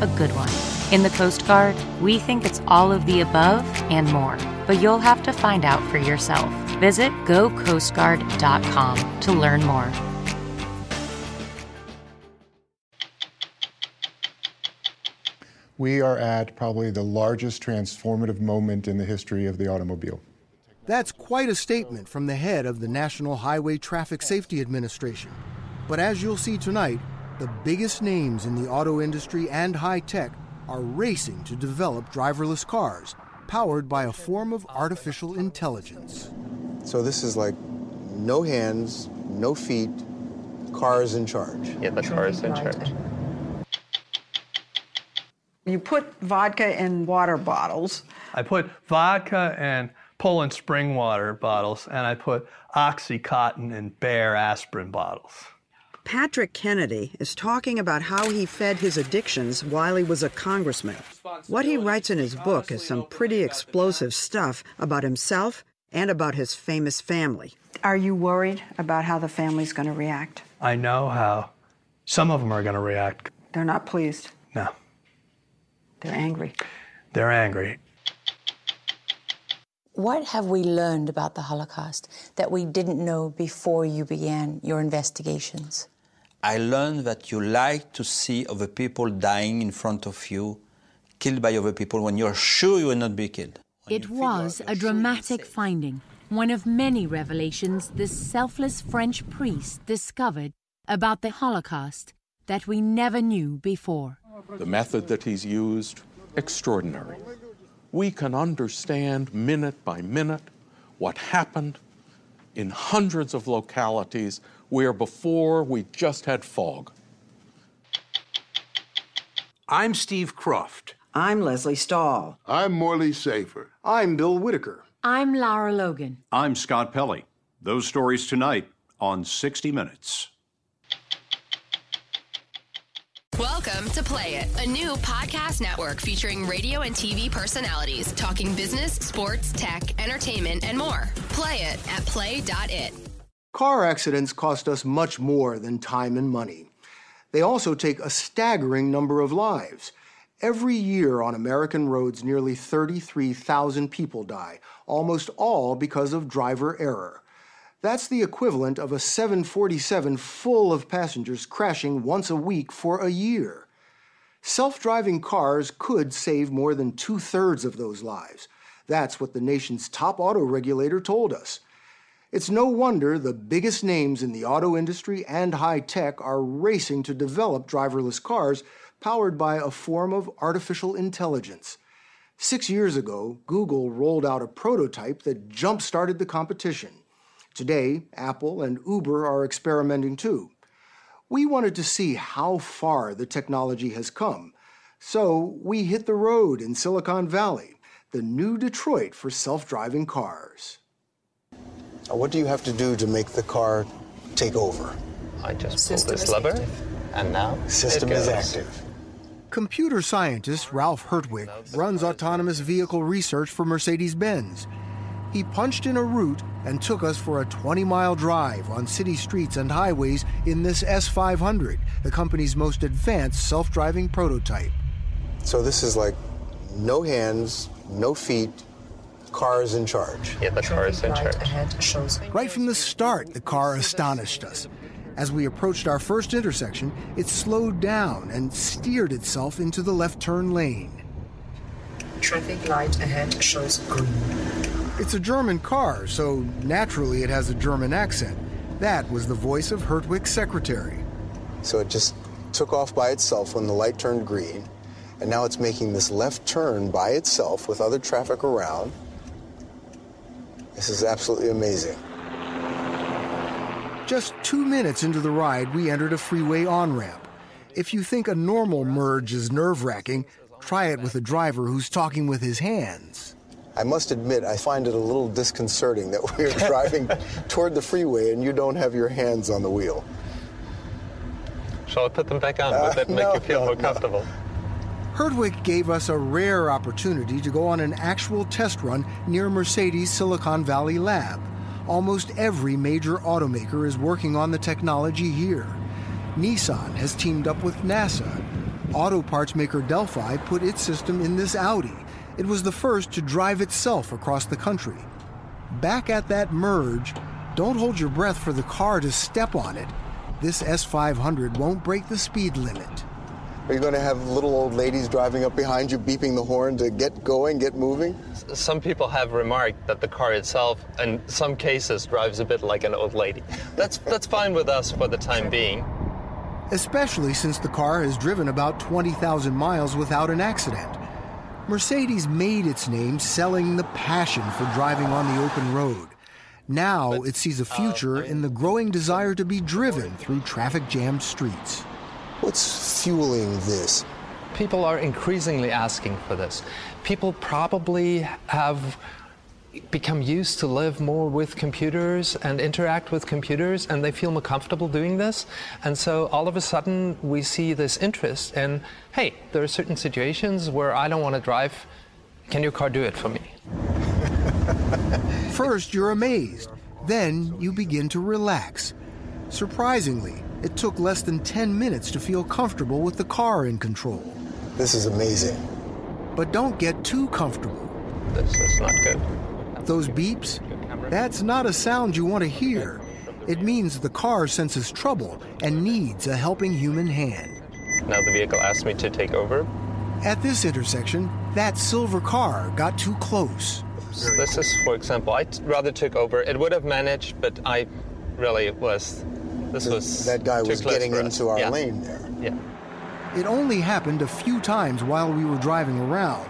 a good one. In the Coast Guard, we think it's all of the above and more, but you'll have to find out for yourself. Visit gocoastguard.com to learn more. We are at probably the largest transformative moment in the history of the automobile. That's quite a statement from the head of the National Highway Traffic Safety Administration. But as you'll see tonight, the biggest names in the auto industry and high tech are racing to develop driverless cars powered by a form of artificial intelligence. So this is like no hands, no feet, cars in charge. Yeah, the car is in charge. You put vodka in water bottles. I put vodka and Poland spring water bottles, and I put Oxycontin in Bayer aspirin bottles. Patrick Kennedy is talking about how he fed his addictions while he was a congressman. What he writes in his book is some pretty explosive stuff about himself and about his famous family. Are you worried about how the family's going to react? I know how some of them are going to react. They're not pleased. No. They're angry. They're angry. What have we learned about the Holocaust that we didn't know before you began your investigations? I learned that you like to see other people dying in front of you, killed by other people when you're sure you will not be killed. It was a dramatic finding, one of many revelations this selfless French priest discovered about the Holocaust that we never knew before. The method that he's used, extraordinary. We can understand minute by minute what happened in hundreds of localities where before we just had fog. I'm Steve Kroft. I'm Lesley Stahl. I'm Morley Safer. I'm Bill Whitaker. I'm Lara Logan. I'm Scott Pelley. Those stories tonight on 60 Minutes. Welcome to Play It, a new podcast network featuring radio and TV personalities talking business, sports, tech, entertainment, and more. Play it at play.it. Car accidents cost us much more than time and money. They also take a staggering number of lives. Every year on American roads, nearly 33,000 people die, almost all because of driver error. That's the equivalent of a 747 full of passengers crashing once a week for a year. Self driving cars could save more than two thirds of those lives. That's what the nation's top auto regulator told us. It's no wonder the biggest names in the auto industry and high tech are racing to develop driverless cars powered by a form of artificial intelligence. Six years ago, Google rolled out a prototype that jump started the competition. Today, Apple and Uber are experimenting too. We wanted to see how far the technology has come, so we hit the road in Silicon Valley, the new Detroit for self driving cars. What do you have to do to make the car take over? I just pull this lever, and now System is active. Computer scientist Ralf Herrtwich runs autonomous vehicle research for Mercedes Benz. He punched in a route and took us for a 20 mile drive on city streets and highways in this S500, the company's most advanced self driving prototype. So this is like no hands, no feet, cars in charge. Yeah, the car is in charge. Right from the start, the car astonished us. As we approached our first intersection, it slowed down and steered itself into the left turn lane. Traffic light ahead shows green. It's a German car, so naturally it has a German accent. That was the voice of Herrtwich's secretary. So it just took off by itself when the light turned green, and now it's making this left turn by itself with other traffic around. This is absolutely amazing. Just two minutes into the ride, we entered a freeway on ramp. If you think a normal merge is nerve wracking, try it with a driver who's talking with his hands. I must admit, I find it a little disconcerting that we're driving toward the freeway and you don't have your hands on the wheel. Shall I put them back on? Would that Uh, make no, you feel no, more no. comfortable? Herrtwich gave us a rare opportunity to go on an actual test run near Mercedes Silicon Valley lab. Almost every major automaker is working on the technology here. Nissan has teamed up with NASA. Auto parts maker Delphi put its system in this Audi. It was the first to drive itself across the country. Back at that merge, don't hold your breath for the car to step on it. This S500 won't break the speed limit. Are you going to have little old ladies driving up behind you, beeping the horn to get going, get moving? Some people have remarked that the car itself, in some cases, drives a bit like an old lady. That's that's fine with us for the time being. especially since the car has driven about 20,000 miles without an accident. Mercedes made its name selling the passion for driving on the open road. Now it sees a oh, future in the growing desire to be driven through traffic jammed streets. What's fueling this? People are increasingly asking for this. People probably have become used to live more with computers and interact with computers, and they feel more comfortable doing this. And so all of a sudden, we see this interest in hey, there are certain situations where I don't want to drive. Can your car do it for me? First, you're amazed. Then you begin to relax. Surprisingly, it took less than 10 minutes to feel comfortable with the car in control. This is amazing. But don't get too comfortable. This is not good. Those beeps? That's not a sound you want to hear. It means the car senses trouble and needs a helping human hand. Now the vehicle asked me to take over. At this intersection, that silver car got too close. This is, for example, I t- rather took over. It would have managed, but I really was. This was that guy too was close getting into our Yeah. lane there. Yeah. It only happened a few times while we were driving around.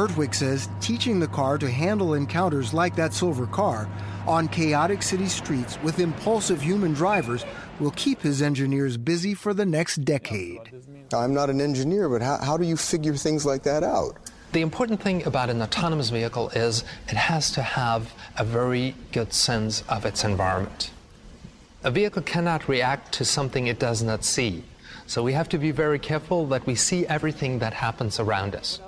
Herrtwich says teaching the car to handle encounters like that silver car on chaotic city streets with impulsive human drivers will keep his engineers busy for the next decade. I'm not an engineer, but how, how do you figure things like that out? The important thing about an autonomous vehicle is it has to have a very good sense of its environment. A vehicle cannot react to something it does not see. So we have to be very careful that we see everything that happens around us.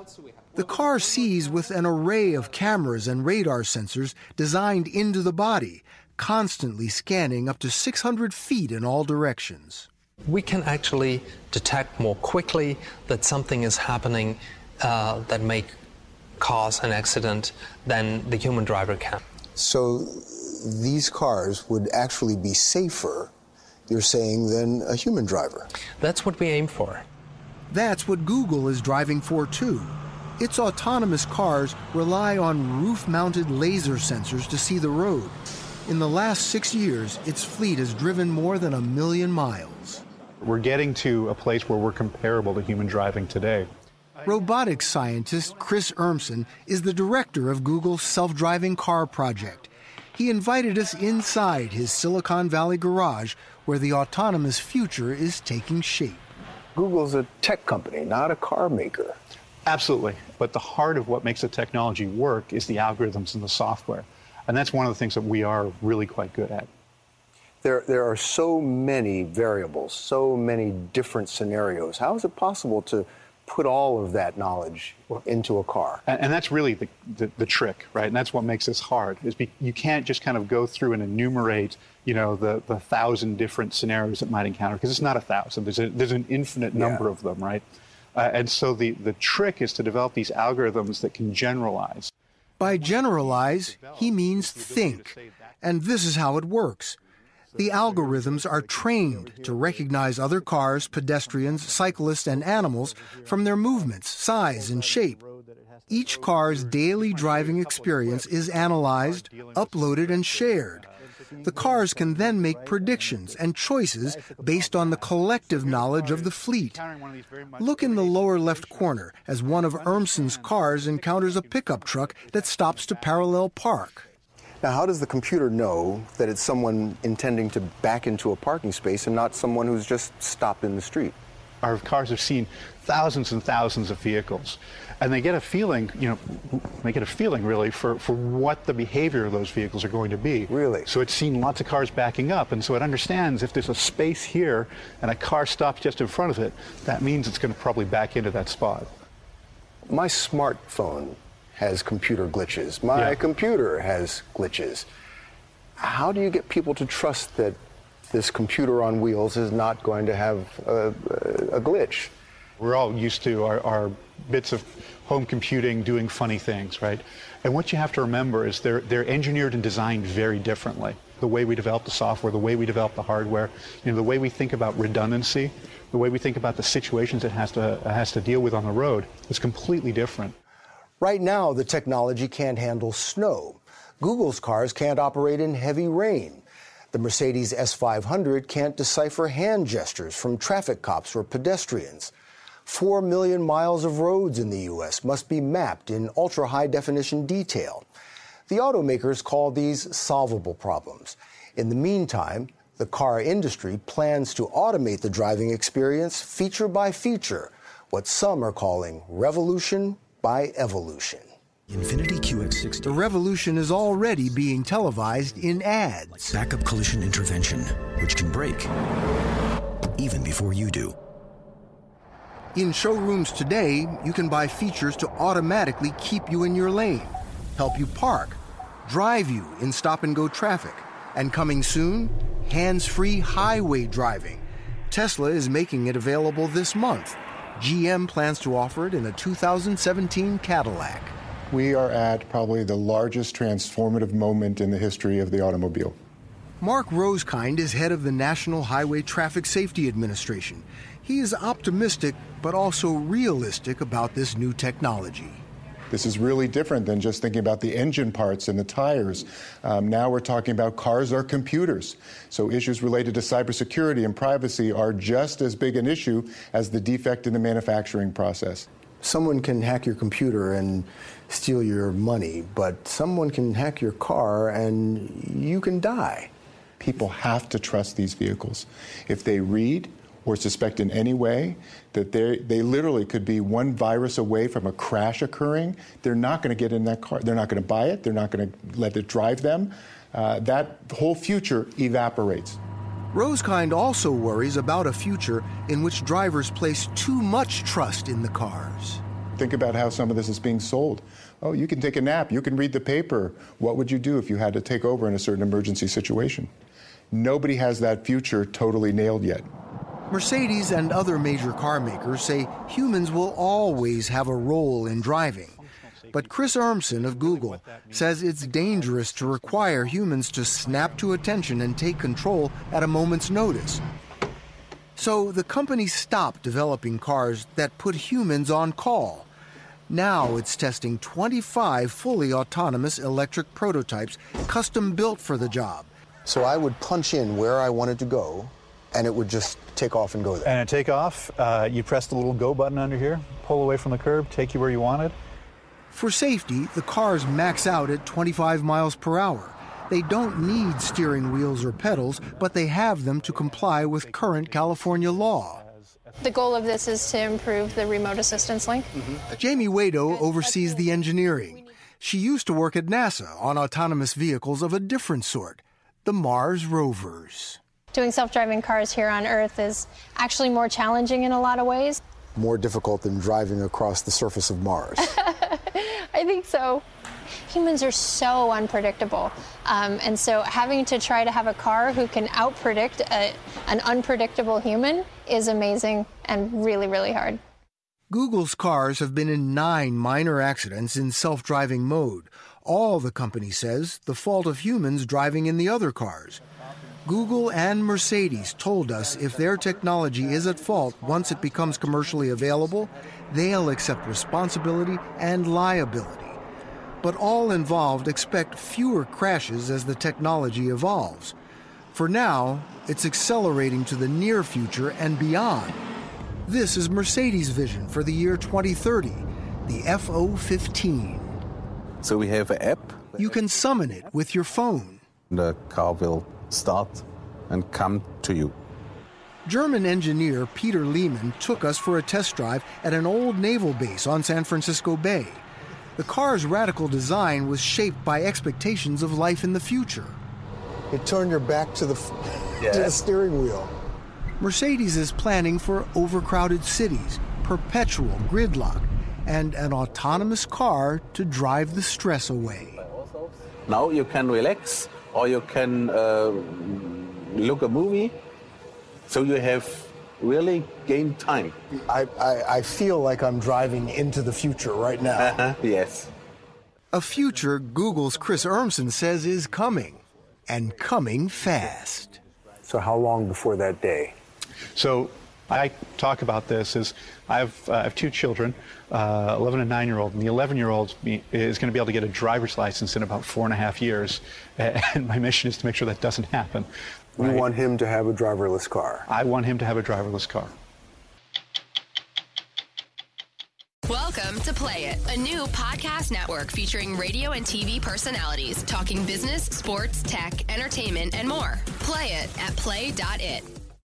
The car sees with an array of cameras and radar sensors designed into the body, constantly scanning up to 600 feet in all directions. We can actually detect more quickly that something is happening uh, that may cause an accident than the human driver can. So these cars would actually be safer, you're saying, than a human driver? That's what we aim for. That's what Google is driving for too. Its autonomous cars rely on roof mounted laser sensors to see the road. In the last six years, its fleet has driven more than a million miles. We're getting to a place where we're comparable to human driving today. Robotics scientist Chris Urmson is the director of Google's self driving car project. He invited us inside his Silicon Valley garage where the autonomous future is taking shape. Google's a tech company, not a car maker. Absolutely. But the heart of what makes the technology work is the algorithms and the software. And that's one of the things that we are really quite good at. There, there are so many variables, so many different scenarios. How is it possible to put all of that knowledge into a car? And, and that's really the, the, the trick, right? And that's what makes this hard. Is be, you can't just kind of go through and enumerate, you know, the, the thousand different scenarios that might encounter because it's not a thousand. There's, a, there's an infinite number Yeah. of them, right? Uh, and so the, the trick is to develop these algorithms that can generalize. By generalize, he means think. And this is how it works. The algorithms are trained to recognize other cars, pedestrians, cyclists, and animals from their movements, size, and shape. Each car's daily driving experience is analyzed, uploaded, and shared. The cars can then make predictions and choices based on the collective knowledge of the fleet. Look in the lower left corner as one of Urmson's cars encounters a pickup truck that stops to parallel park. Now, how does the computer know that it's someone intending to back into a parking space and not someone who's just stopped in the street? Our cars have seen thousands and thousands of vehicles, and they get a feeling, you know, they get a feeling really for, for what the behavior of those vehicles are going to be. Really? So it's seen lots of cars backing up, and so it understands if there's a space here and a car stops just in front of it, that means it's going to probably back into that spot. My smartphone has computer glitches. My yeah. computer has glitches. How do you get people to trust that this computer on wheels is not going to have a, a glitch? We're all used to our, our, bits of home computing doing funny things, right? And what you have to remember is they're, they're engineered and designed very differently. The way we develop the software, the way we develop the hardware, you know, the way we think about redundancy, the way we think about the situations it has to, has to deal with on the road is completely different. Right now, the technology can't handle snow. Google's cars can't operate in heavy rain. The Mercedes S500 can't decipher hand gestures from traffic cops or pedestrians. Four million miles of roads in the U.S. must be mapped in ultra high definition detail. The automakers call these solvable problems. In the meantime, the car industry plans to automate the driving experience feature by feature, what some are calling revolution by evolution. Infiniti QX60. The revolution is already being televised in ads. Backup collision intervention, which can brake even before you do. In showrooms today, you can buy features to automatically keep you in your lane, help you park, drive you in stop and go traffic, and coming soon, hands free highway driving. Tesla is making it available this month GM plans to offer it in a 2017 Cadillac. We are at probably the largest transformative moment in the history of the automobile. Mark Rosekind is head of the National Highway Traffic Safety Administration. He is optimistic but also realistic about this new technology. This is really different than just thinking about the engine parts and the tires. Um, now we're talking about cars are computers. So issues related to cybersecurity and privacy are just as big an issue as the defect in the manufacturing process. Someone can hack your computer and steal your money, but someone can hack your car and you can die. People have to trust these vehicles. If they read, or suspect in any way that they they literally could be one virus away from a crash occurring, they're not going to get in that car. They're not going to buy it. They're not going to let it drive them. Uh, that whole future evaporates. Rosekind also worries about a future in which drivers place too much trust in the cars. Think about how some of this is being sold. Oh, you can take a nap, you can read the paper. What would you do if you had to take over in a certain emergency situation? Nobody has that future totally nailed yet. Mercedes and other major car makers say humans will always have a role in driving. But Chris Urmson of Google says it's dangerous to require humans to snap to attention and take control at a moment's notice. So the company stopped developing cars that put humans on call. Now it's testing 25 fully autonomous electric prototypes custom built for the job. So I would punch in where I wanted to go and it would just take off and go there. And at takeoff, uh, you press the little go button under here, pull away from the curb, take you where you wanted. For safety, the cars max out at 25 miles per hour. They don't need steering wheels or pedals, but they have them to comply with current California law. The goal of this is to improve the remote assistance link. Mm-hmm. Jaime Waydo oversees the engineering. She used to work at NASA on autonomous vehicles of a different sort, the Mars rovers doing self-driving cars here on Earth is actually more challenging in a lot of ways. More difficult than driving across the surface of Mars. I think so. Humans are so unpredictable. Um, and so having to try to have a car who can outpredict a, an unpredictable human is amazing and really, really hard. Google's cars have been in nine minor accidents in self driving mode. All, the company says, the fault of humans driving in the other cars. Google and Mercedes told us if their technology is at fault once it becomes commercially available, they'll accept responsibility and liability. But all involved expect fewer crashes as the technology evolves. For now, it's accelerating to the near future and beyond. This is Mercedes' vision for the year 2030, the F 015. So we have an app. You can summon it with your phone. The car will start and come to you. German engineer Peter Lehmann took us for a test drive at an old naval base on San Francisco Bay. The car's radical design was shaped by expectations of life in the future. It turned your back to the, to the steering wheel. Mercedes is planning for overcrowded cities, perpetual gridlock, and an autonomous car to drive the stress away. Now you can relax or you can uh, look a movie. So you have really gained time. I, I, I feel like I'm driving into the future right now. yes. A future Google's Chris Urmson says is coming, and coming fast. So, how long before that day? So, I talk about this as I have, uh, I have two children, uh, 11 and 9 year old, and the 11 year old is going to be able to get a driver's license in about four and a half years. And my mission is to make sure that doesn't happen. You right? want him to have a driverless car? I want him to have a driverless car. Welcome to Play It, a new podcast network featuring radio and TV personalities talking business, sports, tech, entertainment, and more. Play it at play.it.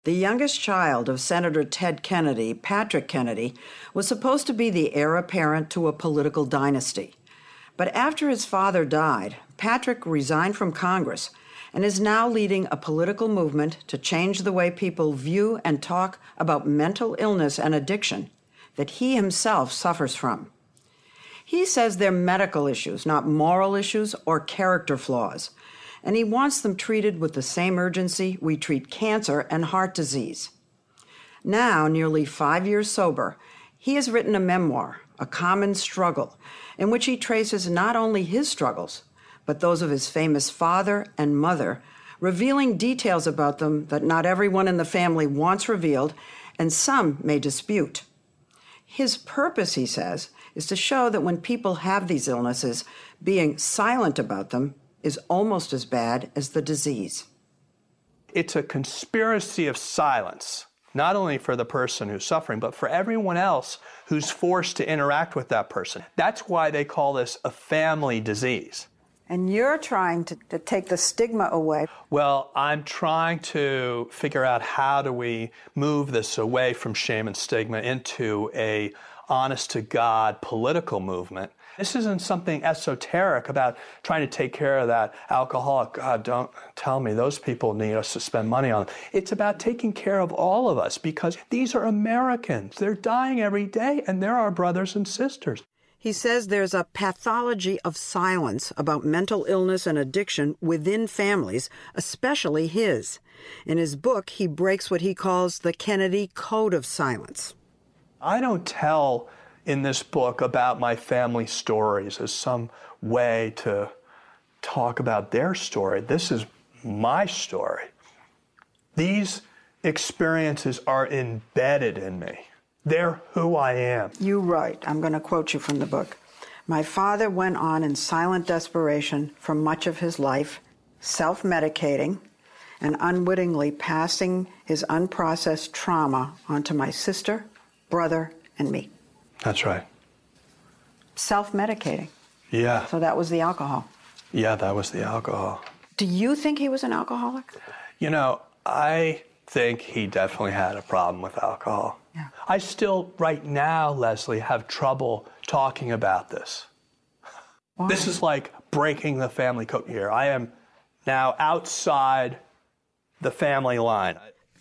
The youngest child of Senator Ted Kennedy, Patrick Kennedy, was supposed to be the heir apparent to a political dynasty. But after his father died, Patrick resigned from Congress and is now leading a political movement to change the way people view and talk about mental illness and addiction that he himself suffers from. He says they're medical issues, not moral issues or character flaws, and he wants them treated with the same urgency we treat cancer and heart disease. Now, nearly five years sober, he has written a memoir, A Common Struggle, in which he traces not only his struggles, but those of his famous father and mother, revealing details about them that not everyone in the family wants revealed and some may dispute. His purpose, he says, is to show that when people have these illnesses, being silent about them is almost as bad as the disease. It's a conspiracy of silence, not only for the person who's suffering, but for everyone else who's forced to interact with that person. That's why they call this a family disease. And you're trying to, to, take the stigma away. Well, I'm trying to figure out how do we move this away from shame and stigma into a honest to God political movement. This isn't something esoteric about trying to take care of that alcoholic. God, don't tell me those people need us to spend money on. It's about taking care of all of us because these are Americans. They're dying every day and they're our brothers and sisters. He says there's a pathology of silence about mental illness and addiction within families, especially his. In his book, he breaks what he calls the Kennedy Code of Silence. I don't tell in this book about my family stories as some way to talk about their story. This is my story. These experiences are embedded in me. They're who I am. You write, I'm going to quote you from the book. My father went on in silent desperation for much of his life, self medicating and unwittingly passing his unprocessed trauma onto my sister, brother, and me. That's right. Self medicating. Yeah. So that was the alcohol. Yeah, that was the alcohol. Do you think he was an alcoholic? You know, I think he definitely had a problem with alcohol. Yeah. I still, right now, Lesley, have trouble talking about this. This is like breaking the family code here. I am now outside the family line.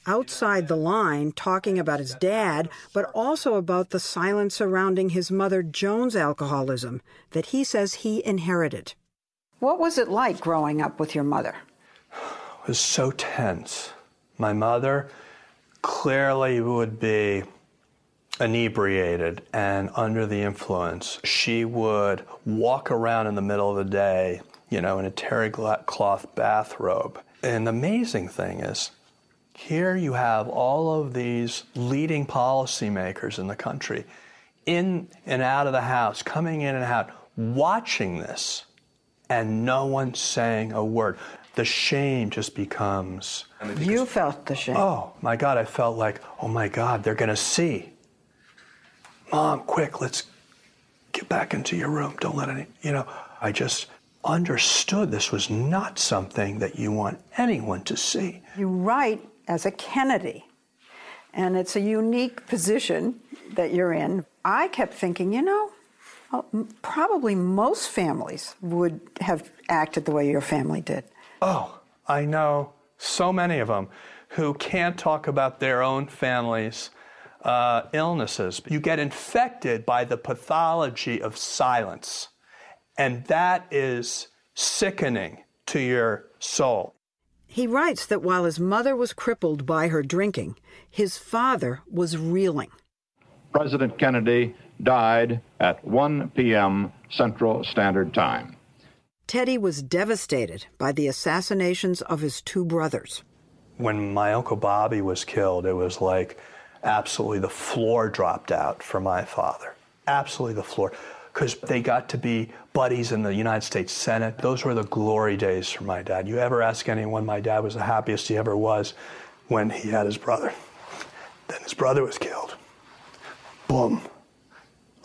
Outside the line, talking about his dad, but also about the silence surrounding his mother Joan's alcoholism that he says he inherited. What was it like growing up with your mother? It was so tense. My mother clearly would be inebriated and under the influence, she would walk around in the middle of the day, you know, in a terry cloth bathrobe. And the amazing thing is, here you have all of these leading policymakers in the country in and out of the house, coming in and out, watching this, and no one saying a word. The shame just becomes. You felt the shame. Oh my God, I felt like, oh my God, they're going to see. Mom, quick, let's get back into your room. Don't let any, you know, I just understood this was not something that you want anyone to see. You write as a Kennedy, and it's a unique position that you're in. I kept thinking, you know, probably most families would have acted the way your family did. Oh, I know so many of them who can't talk about their own families' uh, illnesses. You get infected by the pathology of silence, and that is sickening to your soul. He writes that while his mother was crippled by her drinking, his father was reeling. President Kennedy died at 1 p.m. Central Standard Time. Teddy was devastated by the assassinations of his two brothers. When my Uncle Bobby was killed, it was like absolutely the floor dropped out for my father. Absolutely the floor. Because they got to be buddies in the United States Senate. Those were the glory days for my dad. You ever ask anyone, my dad was the happiest he ever was when he had his brother. Then his brother was killed. Boom.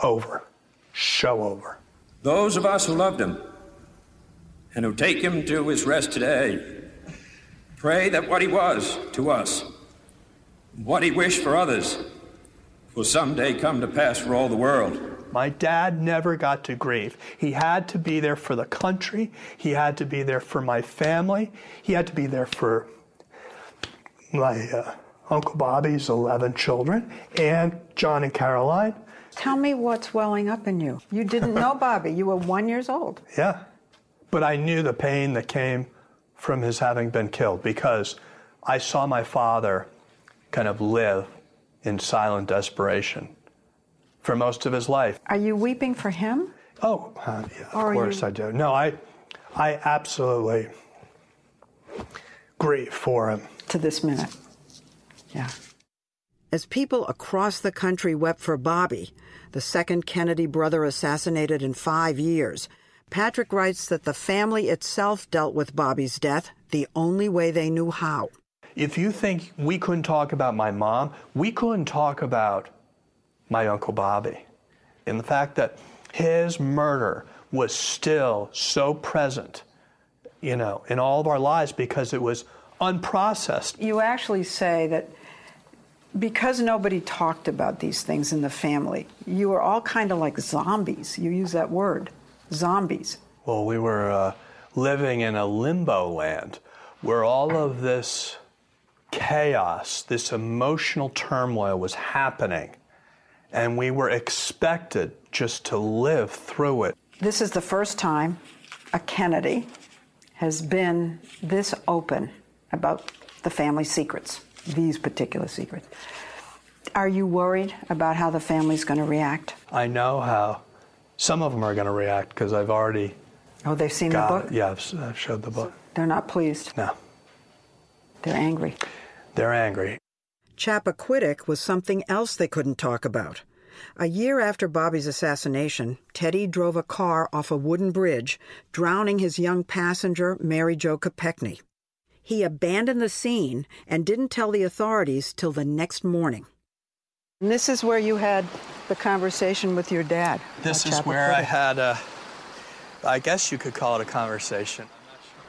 Over. Show over. Those of us who loved him and who take him to his rest today pray that what he was to us, what he wished for others, will someday come to pass for all the world. My dad never got to grieve. He had to be there for the country. He had to be there for my family. He had to be there for my uh, Uncle Bobby's 11 children and John and Caroline. Tell me what's welling up in you. You didn't know Bobby. You were one years old. Yeah. But I knew the pain that came from his having been killed because I saw my father kind of live in silent desperation for most of his life. Are you weeping for him? Oh, uh, yeah, of course you... I do. No, I, I absolutely grieve for him. To this minute. Yeah. As people across the country wept for Bobby, the second Kennedy brother assassinated in five years, Patrick writes that the family itself dealt with Bobby's death the only way they knew how. If you think we couldn't talk about my mom, we couldn't talk about my Uncle Bobby. And the fact that his murder was still so present, you know, in all of our lives because it was unprocessed. You actually say that because nobody talked about these things in the family, you were all kind of like zombies. You use that word, zombies. Well, we were uh, living in a limbo land where all of this chaos, this emotional turmoil was happening, and we were expected just to live through it. This is the first time a Kennedy has been this open about the family secrets these particular secrets. Are you worried about how the family's going to react? I know how some of them are going to react because I've already. Oh, they've seen the book? It. Yeah, I've, I've showed the book. They're not pleased? No. They're angry. They're angry. Chappaquiddick was something else they couldn't talk about. A year after Bobby's assassination, Teddy drove a car off a wooden bridge, drowning his young passenger, Mary Jo Kopechne. He abandoned the scene and didn't tell the authorities till the next morning. And this is where you had the conversation with your dad. This is where I had a, I guess you could call it a conversation.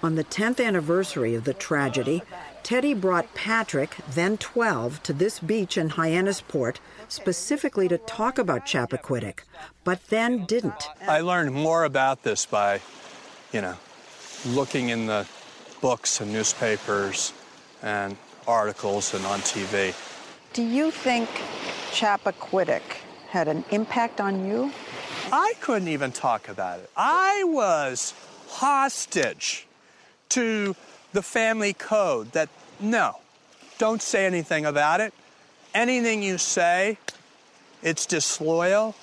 On the 10th anniversary of the tragedy, Teddy brought Patrick, then 12, to this beach in Hyannisport specifically to talk about Chappaquiddick, but then didn't. I learned more about this by, you know, looking in the books and newspapers and articles and on TV. Do you think Chappaquiddick had an impact on you? I couldn't even talk about it. I was hostage to the family code that no, don't say anything about it. Anything you say it's disloyal,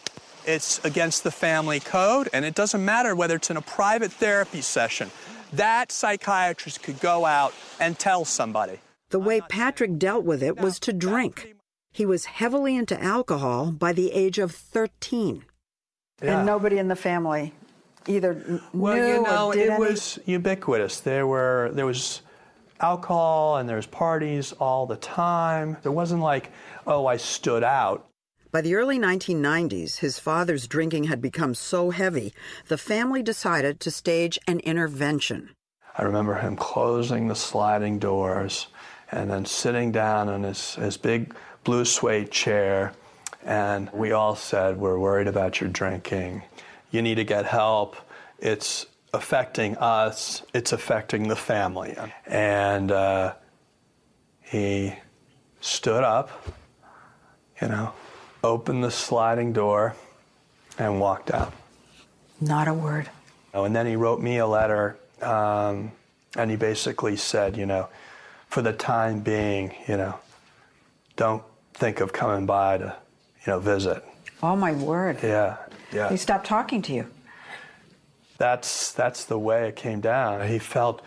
it's against the family code, and it doesn't matter whether it's in a private therapy session. That psychiatrist could go out and tell somebody. The way Patrick dealt with it was to drink. He was heavily into alcohol by the age of 13. Yeah. And nobody in the family either n- Well, knew you know, or did it any- was ubiquitous. There were there was alcohol and there was parties all the time. It wasn't like, oh, I stood out. By the early 1990s, his father's drinking had become so heavy, the family decided to stage an intervention. I remember him closing the sliding doors and then sitting down in his, his big blue suede chair. And we all said, We're worried about your drinking. You need to get help. It's affecting us, it's affecting the family. And uh, he stood up, you know, opened the sliding door, and walked out. Not a word. Oh, And then he wrote me a letter, um, and he basically said, you know, for the time being, you know, don't think of coming by to, you know, visit. Oh, my word. Yeah, yeah. He stopped talking to you. That's that's the way it came down. He felt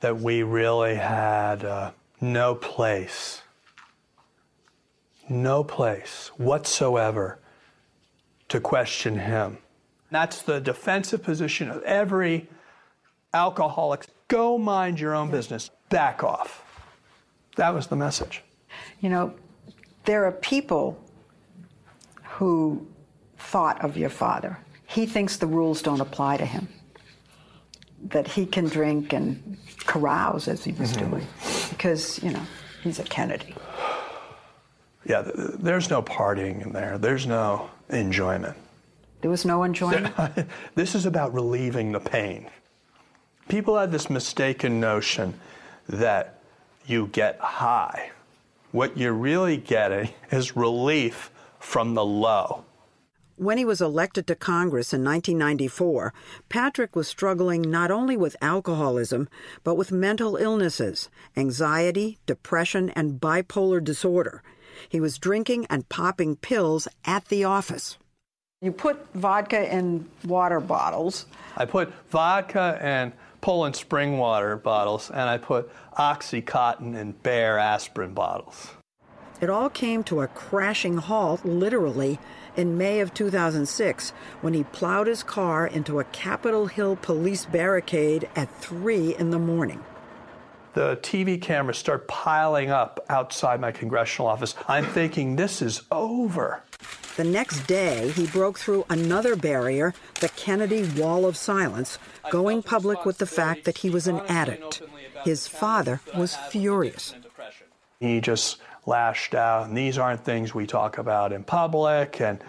that we really had uh, no place, no place whatsoever to question him. That's the defensive position of every alcoholic. Go mind your own business. Back off. That was the message. You know, there are people who thought of your father. He thinks the rules don't apply to him, that he can drink and carouse as he was mm-hmm. doing, because, you know, he's a Kennedy. Yeah, th- th- there's no partying in there. There's no enjoyment. There was no enjoyment. this is about relieving the pain. People have this mistaken notion that you get high. What you're really getting is relief from the low. When he was elected to Congress in 1994, Patrick was struggling not only with alcoholism, but with mental illnesses, anxiety, depression, and bipolar disorder. He was drinking and popping pills at the office. You put vodka in water bottles. I put vodka and Poland spring water bottles, and I put Oxycontin in Bayer aspirin bottles. It all came to a crashing halt, literally, in May of 2006 when he plowed his car into a Capitol Hill police barricade at 3 in the morning. The TV cameras start piling up outside my congressional office. I'm thinking, this is over. The next day, he broke through another barrier, the Kennedy Wall of Silence, going public with the fact that he was an addict. His father was furious. He just lashed out, and these aren't things we talk about in public, and,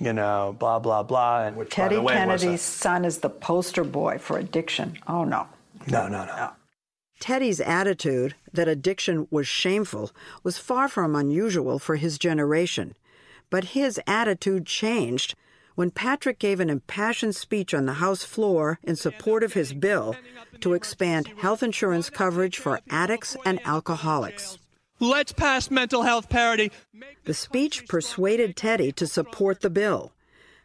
you know, blah, blah, blah. And which, by Teddy the way, was a- Kennedy's son is the poster boy for addiction. Oh, no. No, no, no. Teddy's attitude that addiction was shameful was far from unusual for his generation. But his attitude changed when Patrick gave an impassioned speech on the House floor in support of his bill to expand health insurance coverage for addicts and alcoholics. Let's pass mental health parity. The speech persuaded Teddy to support the bill.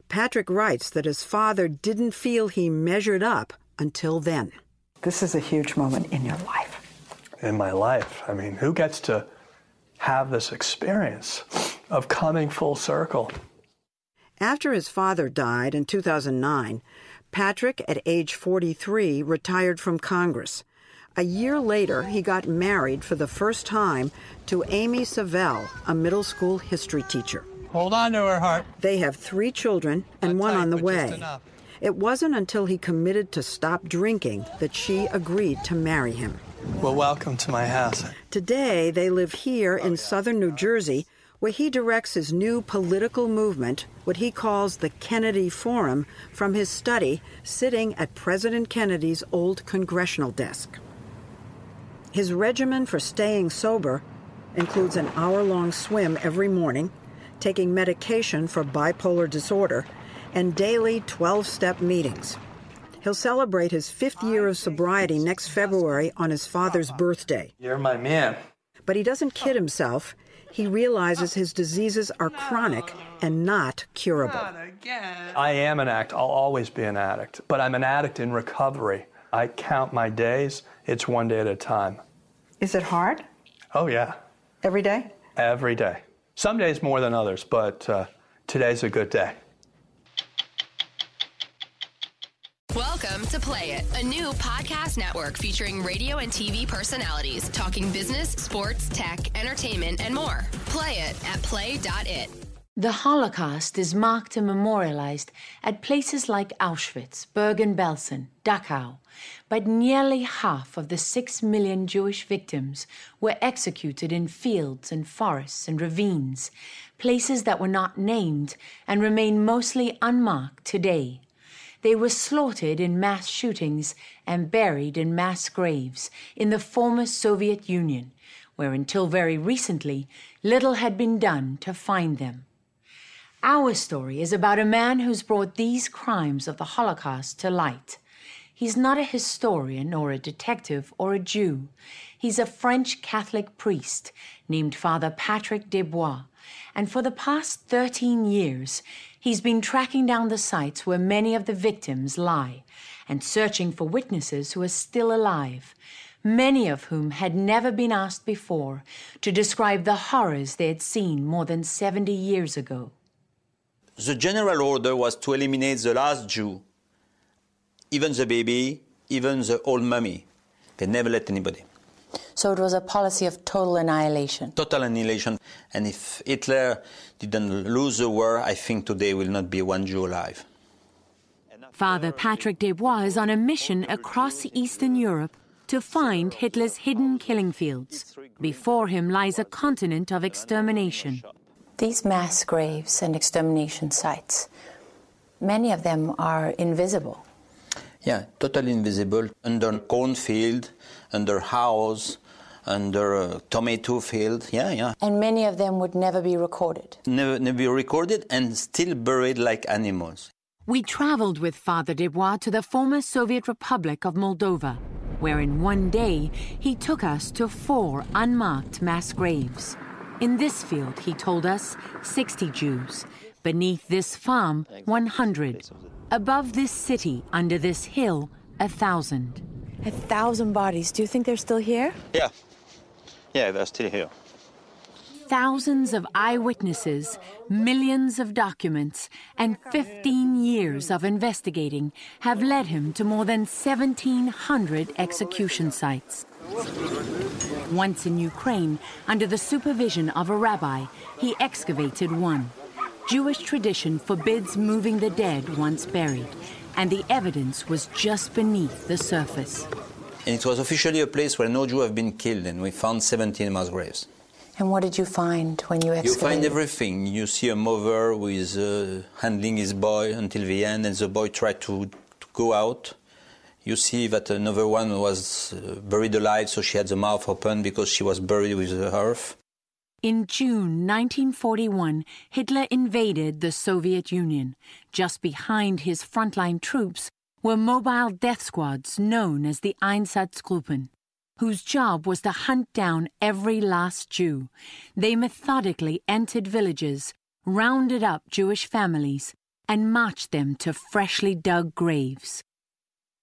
Patrick writes that his father didn't feel he measured up until then. This is a huge moment in your life. in my life. I mean, who gets to have this experience of coming full circle? After his father died in 2009, Patrick, at age 43, retired from Congress. A year later, he got married for the first time to Amy Savell, a middle school history teacher. Hold on to her heart. They have three children and one on the but just way. It wasn't until he committed to stop drinking that she agreed to marry him. Well, welcome to my house. Today, they live here in southern New Jersey, where he directs his new political movement, what he calls the Kennedy Forum, from his study sitting at President Kennedy's old congressional desk. His regimen for staying sober includes an hour long swim every morning, taking medication for bipolar disorder, and daily 12 step meetings. He'll celebrate his fifth year of sobriety next February on his father's birthday. You're my man. But he doesn't kid himself. he realizes his diseases are chronic and not curable. I am an addict. I'll always be an addict, but I'm an addict in recovery. I count my days, it's one day at a time. Is it hard? Oh, yeah. Every day? Every day. Some days more than others, but uh, today's a good day. Welcome to Play It, a new podcast network featuring radio and TV personalities talking business, sports, tech, entertainment, and more. Play it at play.it. The Holocaust is marked and memorialized at places like Auschwitz, Bergen-Belsen, Dachau, but nearly half of the six million Jewish victims were executed in fields and forests and ravines, places that were not named and remain mostly unmarked today. They were slaughtered in mass shootings and buried in mass graves in the former Soviet Union, where until very recently little had been done to find them. Our story is about a man who's brought these crimes of the Holocaust to light. He's not a historian or a detective or a Jew. He's a French Catholic priest named Father Patrick Desbois. And for the past 13 years, he's been tracking down the sites where many of the victims lie and searching for witnesses who are still alive, many of whom had never been asked before to describe the horrors they had seen more than 70 years ago. The general order was to eliminate the last Jew, even the baby, even the old mummy. They never let anybody. So it was a policy of total annihilation. Total annihilation. And if Hitler didn't lose the war, I think today will not be one Jew alive. Father Patrick Desbois is on a mission across Eastern Europe to find Hitler's hidden killing fields. Before him lies a continent of extermination. These mass graves and extermination sites, many of them are invisible. Yeah, totally invisible. Under cornfield, under house, under uh, a tomato field. Yeah, yeah. And many of them would never be recorded. Never, never be recorded and still buried like animals. We traveled with Father Desbois to the former Soviet Republic of Moldova, where in one day he took us to four unmarked mass graves. In this field, he told us, 60 Jews. Beneath this farm, 100. Above this city, under this hill, a thousand. A thousand bodies. Do you think they're still here? Yeah. Yeah. Thousands of eyewitnesses, millions of documents, and 15 years of investigating have led him to more than 1,700 execution sites. Once in Ukraine, under the supervision of a rabbi, he excavated one. Jewish tradition forbids moving the dead once buried, and the evidence was just beneath the surface. And it was officially a place where no Jew have been killed, and we found 17 mass graves. And what did you find when you excavated? You find everything. You see a mother who is uh, handling his boy until the end, and the boy tried to, to go out. You see that another one was uh, buried alive, so she had the mouth open because she was buried with the earth. In June 1941, Hitler invaded the Soviet Union. Just behind his frontline troops were mobile death squads known as the Einsatzgruppen, whose job was to hunt down every last Jew. They methodically entered villages, rounded up Jewish families, and marched them to freshly dug graves.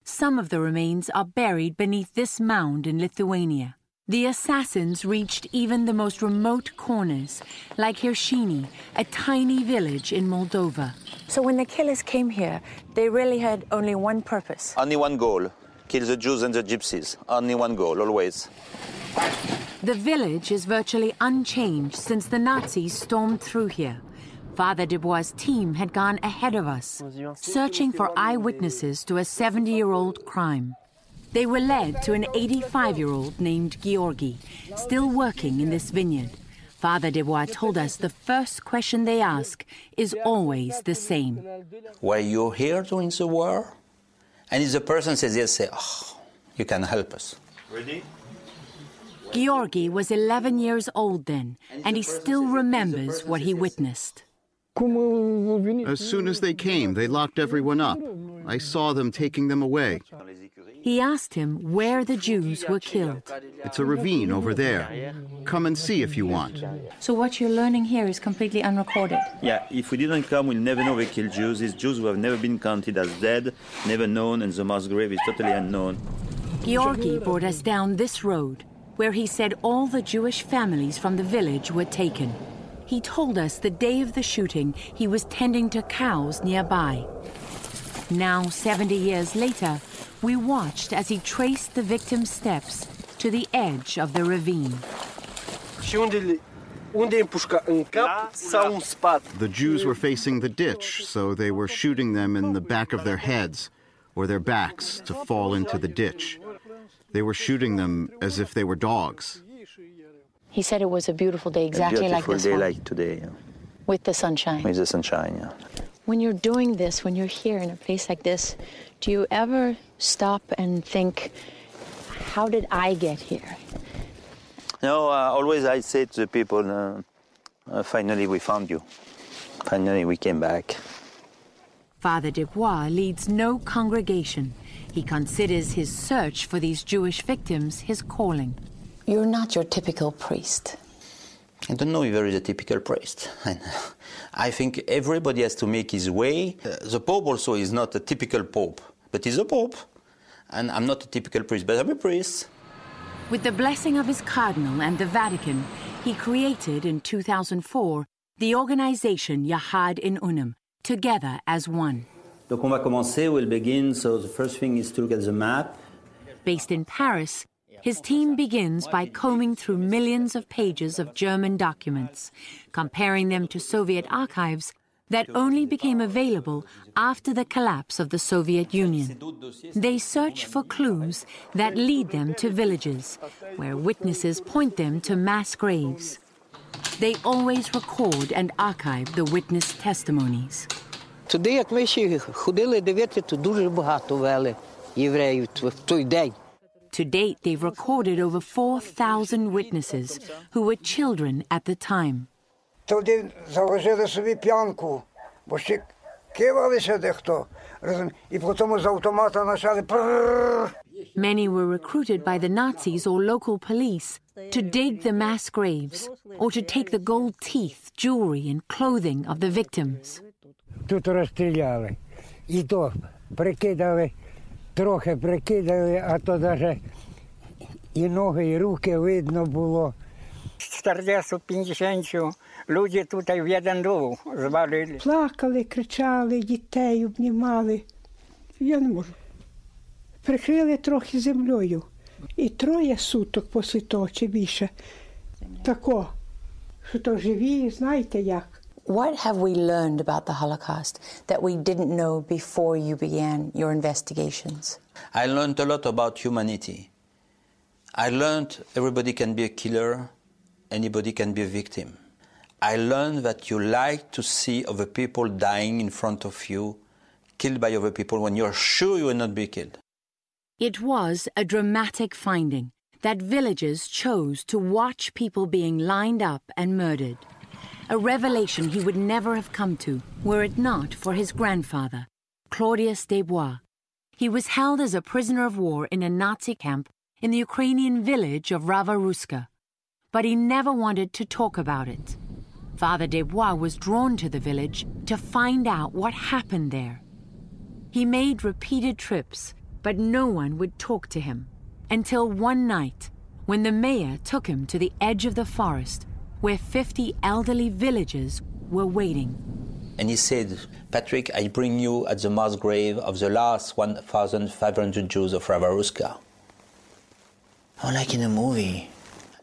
Some of the remains are buried beneath this mound in Lithuania. The assassins reached even the most remote corners, like Hershini, a tiny village in Moldova. So when the killers came here, they really had only one purpose. Only one goal kill the Jews and the gypsies. Only one goal, always. The village is virtually unchanged since the Nazis stormed through here. Father Desbois' team had gone ahead of us, searching for eyewitnesses to a 70 year old crime. They were led to an 85 year old named Georgi, still working in this vineyard. Father Desbois told us the first question they ask is always the same Were you here during the war? And if the person says yes, say, oh, you can help us. Ready? Georgi was 11 years old then, and he still remembers what he witnessed. As soon as they came, they locked everyone up. I saw them taking them away. He asked him where the Jews were killed. It's a ravine over there. Come and see if you want. So what you're learning here is completely unrecorded. Yeah, if we didn't come, we'll never know we killed Jews. These Jews who have never been counted as dead, never known, and the mass grave is totally unknown. Georgi brought us down this road, where he said all the Jewish families from the village were taken. He told us the day of the shooting he was tending to cows nearby. Now, 70 years later, we watched as he traced the victim's steps to the edge of the ravine. The Jews were facing the ditch, so they were shooting them in the back of their heads or their backs to fall into the ditch. They were shooting them as if they were dogs. He said it was a beautiful day, exactly a like this day one, like today, yeah. with the sunshine. with the sunshine. Yeah. When you're doing this, when you're here in a place like this, do you ever stop and think, how did I get here? No, uh, always I say to the people, uh, uh, finally we found you. Finally we came back. Father Desbois leads no congregation. He considers his search for these Jewish victims his calling. You're not your typical priest. I don't know if there is a typical priest. I think everybody has to make his way. Uh, the Pope also is not a typical Pope, but he's a Pope. And I'm not a typical priest, but I'm a priest. With the blessing of his cardinal and the Vatican, he created in 2004 the organization Yahad in Unum, together as one. Donc on va commencer, we'll begin. So the first thing is to look at the map. Based in Paris, his team begins by combing through millions of pages of German documents, comparing them to Soviet archives that only became available after the collapse of the Soviet Union. They search for clues that lead them to villages, where witnesses point them to mass graves. They always record and archive the witness testimonies. Туди, як ми ще ходили дивитися, то дуже багато вели євреїв в той день. To date, they've recorded over 4,000 witnesses who were children at the time. Тоді заложили собі п'янку, бо ще кивалися дехто. розум- І потім з автомата почали пррррр. Many were recruited by the Nazis or local police to dig the mass graves or to take the gold teeth, jewelry, and clothing of the victims. Тут розстріляли. І то прикидали, трохи прикидали, а то навіть і ноги, і руки видно було. Стардесу, пенсіонцю, люди тут в один звалили. Плакали, кричали, дітей обнімали. Я не можу. Прикрили трохи землею. І троє суток після того чи більше. Тако, що то живі, знаєте як. What have we learned about the Holocaust that we didn't know before you began your investigations? I learned a lot about humanity. I learned everybody can be a killer, anybody can be a victim. I learned that you like to see other people dying in front of you, killed by other people when you're sure you will not be killed. It was a dramatic finding that villagers chose to watch people being lined up and murdered. A revelation he would never have come to were it not for his grandfather, Claudius Desbois. He was held as a prisoner of war in a Nazi camp in the Ukrainian village of Ravaruska, but he never wanted to talk about it. Father Desbois was drawn to the village to find out what happened there. He made repeated trips, but no one would talk to him until one night when the mayor took him to the edge of the forest where 50 elderly villagers were waiting. And he said, Patrick, I bring you at the mass grave of the last 1,500 Jews of Ravaruska. Oh, like in a movie.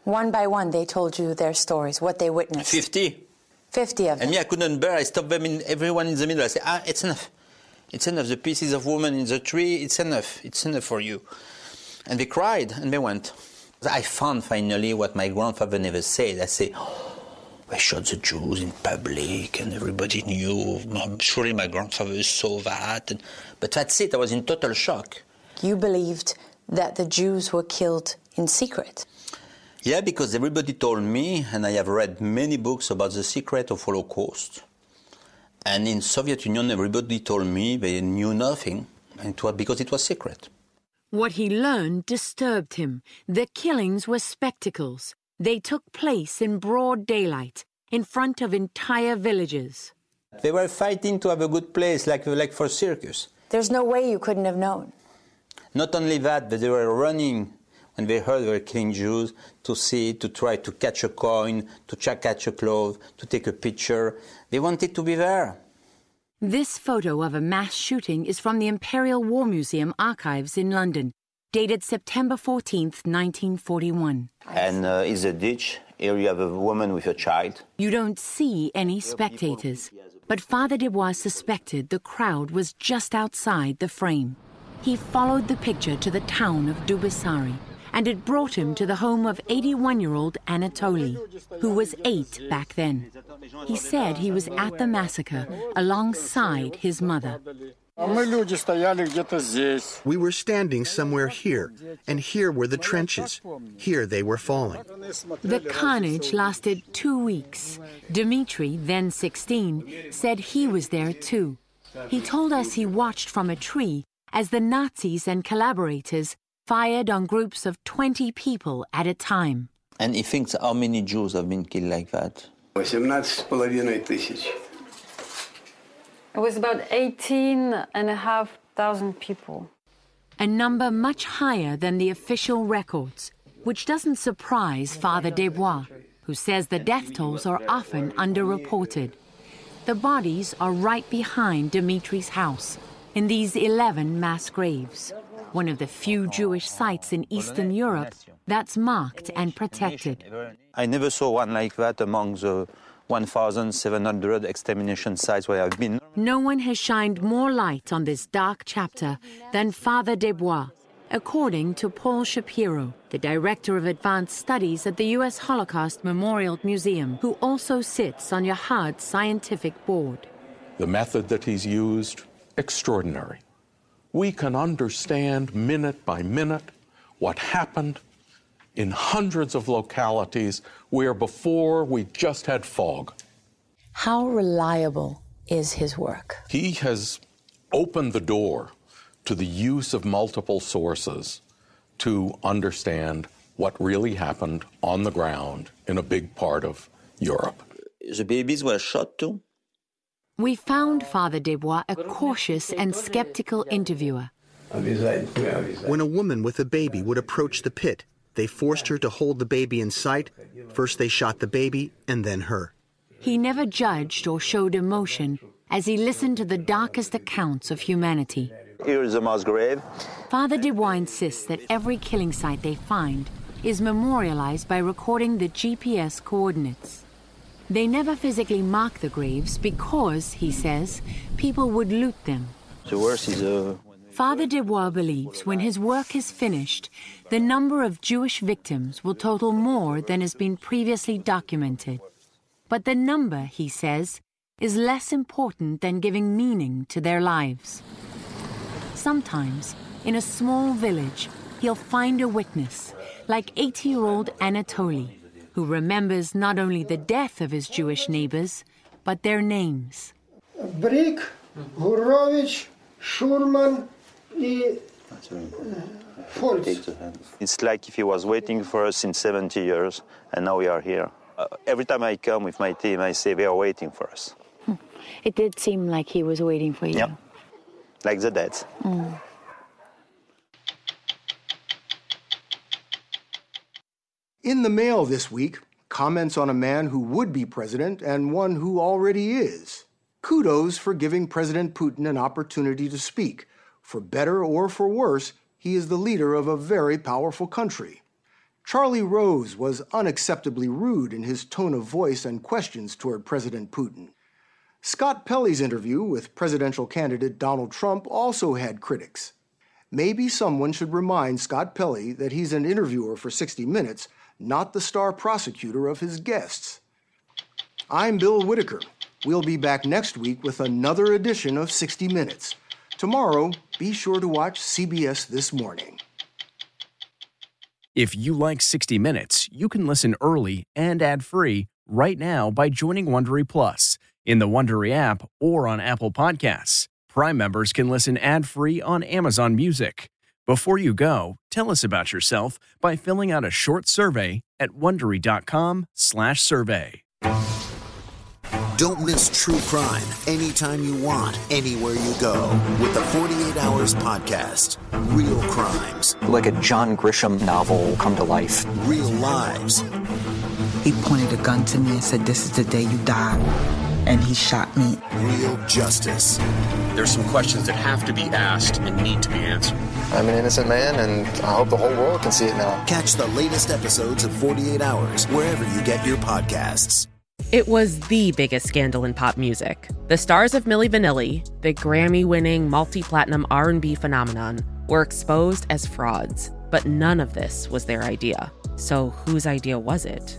One by one, they told you their stories, what they witnessed. 50. 50 of them. And me, I couldn't bear. I stopped them in everyone in the middle. I said, ah, it's enough. It's enough. The pieces of woman in the tree, it's enough. It's enough for you. And they cried and they went. I found finally what my grandfather never said. I said, oh, I shot the Jews in public and everybody knew. Surely my grandfather saw that. And, but that's it. I was in total shock. You believed that the Jews were killed in secret. Yeah, because everybody told me, and I have read many books about the secret of Holocaust. And in Soviet Union, everybody told me they knew nothing, and it was because it was secret. What he learned disturbed him. The killings were spectacles. They took place in broad daylight, in front of entire villages. They were fighting to have a good place, like, like for circus. There's no way you couldn't have known. Not only that, but they were running when they heard they were killing Jews to see, to try to catch a coin, to catch a cloth, to take a picture. They wanted to be there. This photo of a mass shooting is from the Imperial War Museum archives in London, dated September 14th, 1941. And uh, is a ditch. Here you have a woman with a child. You don't see any spectators, but Father Desbois suspected the crowd was just outside the frame. He followed the picture to the town of Dubisari, and it brought him to the home of 81 year old Anatoly, who was eight back then. He said he was at the massacre alongside his mother. We were standing somewhere here, and here were the trenches. Here they were falling. The carnage lasted two weeks. Dmitri, then 16, said he was there too. He told us he watched from a tree as the Nazis and collaborators fired on groups of 20 people at a time. And he thinks how many Jews have been killed like that? 18,500 тысяч. It was about 18 and a half thousand people. A number much higher than the official records, which doesn't surprise Father Desbois, who says the death tolls are often underreported. The bodies are right behind Dimitri's house, in these 11 mass graves, one of the few Jewish sites in Eastern Europe that's marked and protected. I never saw one like that among the 1,700 extermination sites where I've been. No one has shined more light on this dark chapter than Father Desbois, according to Paul Shapiro, the director of advanced studies at the U.S. Holocaust Memorial Museum, who also sits on Yahad's scientific board. The method that he's used, extraordinary. We can understand minute by minute what happened in hundreds of localities where before we just had fog. How reliable is his work? He has opened the door to the use of multiple sources to understand what really happened on the ground in a big part of Europe. The babies were shot too? We found Father Desbois a cautious and skeptical interviewer. When a woman with a baby would approach the pit, they forced her to hold the baby in sight. First, they shot the baby and then her. He never judged or showed emotion as he listened to the darkest accounts of humanity. Here is a mass grave. Father Desbois insists that every killing site they find is memorialized by recording the GPS coordinates. They never physically mark the graves because, he says, people would loot them. The worst is uh, Father Desbois believes when his work is finished, the number of Jewish victims will total more than has been previously documented. But the number, he says, is less important than giving meaning to their lives. Sometimes, in a small village, he'll find a witness, like 80 year old Anatoly, who remembers not only the death of his Jewish neighbors, but their names. Brick, Gurovich, Schulman, It's like if he was waiting for us in 70 years, and now we are here. Uh, every time I come with my team, I say they are waiting for us. It did seem like he was waiting for you. Yeah, Like the dead. Mm. In the mail this week, comments on a man who would be president and one who already is. Kudos for giving President Putin an opportunity to speak. For better or for worse, he is the leader of a very powerful country. Charlie Rose was unacceptably rude in his tone of voice and questions toward President Putin. Scott Pelley's interview with presidential candidate Donald Trump also had critics. Maybe someone should remind Scott Pelley that he's an interviewer for 60 Minutes, not the star prosecutor of his guests. I'm Bill Whitaker. We'll be back next week with another edition of 60 Minutes. Tomorrow, be sure to watch CBS This Morning. If you like 60 Minutes, you can listen early and ad-free right now by joining Wondery Plus in the Wondery app or on Apple Podcasts. Prime members can listen ad-free on Amazon Music. Before you go, tell us about yourself by filling out a short survey at wondery.com/survey. Don't miss true crime anytime you want, anywhere you go with the 48 Hours podcast. Real crimes, Like a John Grisham novel come to life. real lives. He pointed a gun to me and said, This is the day you die. And he shot me. Real justice. There's some questions that have to be asked and need to be answered. I'm an innocent man, and I hope the whole world can see it now. Catch the latest episodes of 48 Hours wherever you get your podcasts. It was the biggest scandal in pop music. The stars of Milli Vanilli, the Grammy-winning multi-platinum R&B phenomenon, were exposed as frauds. But none of this was their idea. So whose idea was it?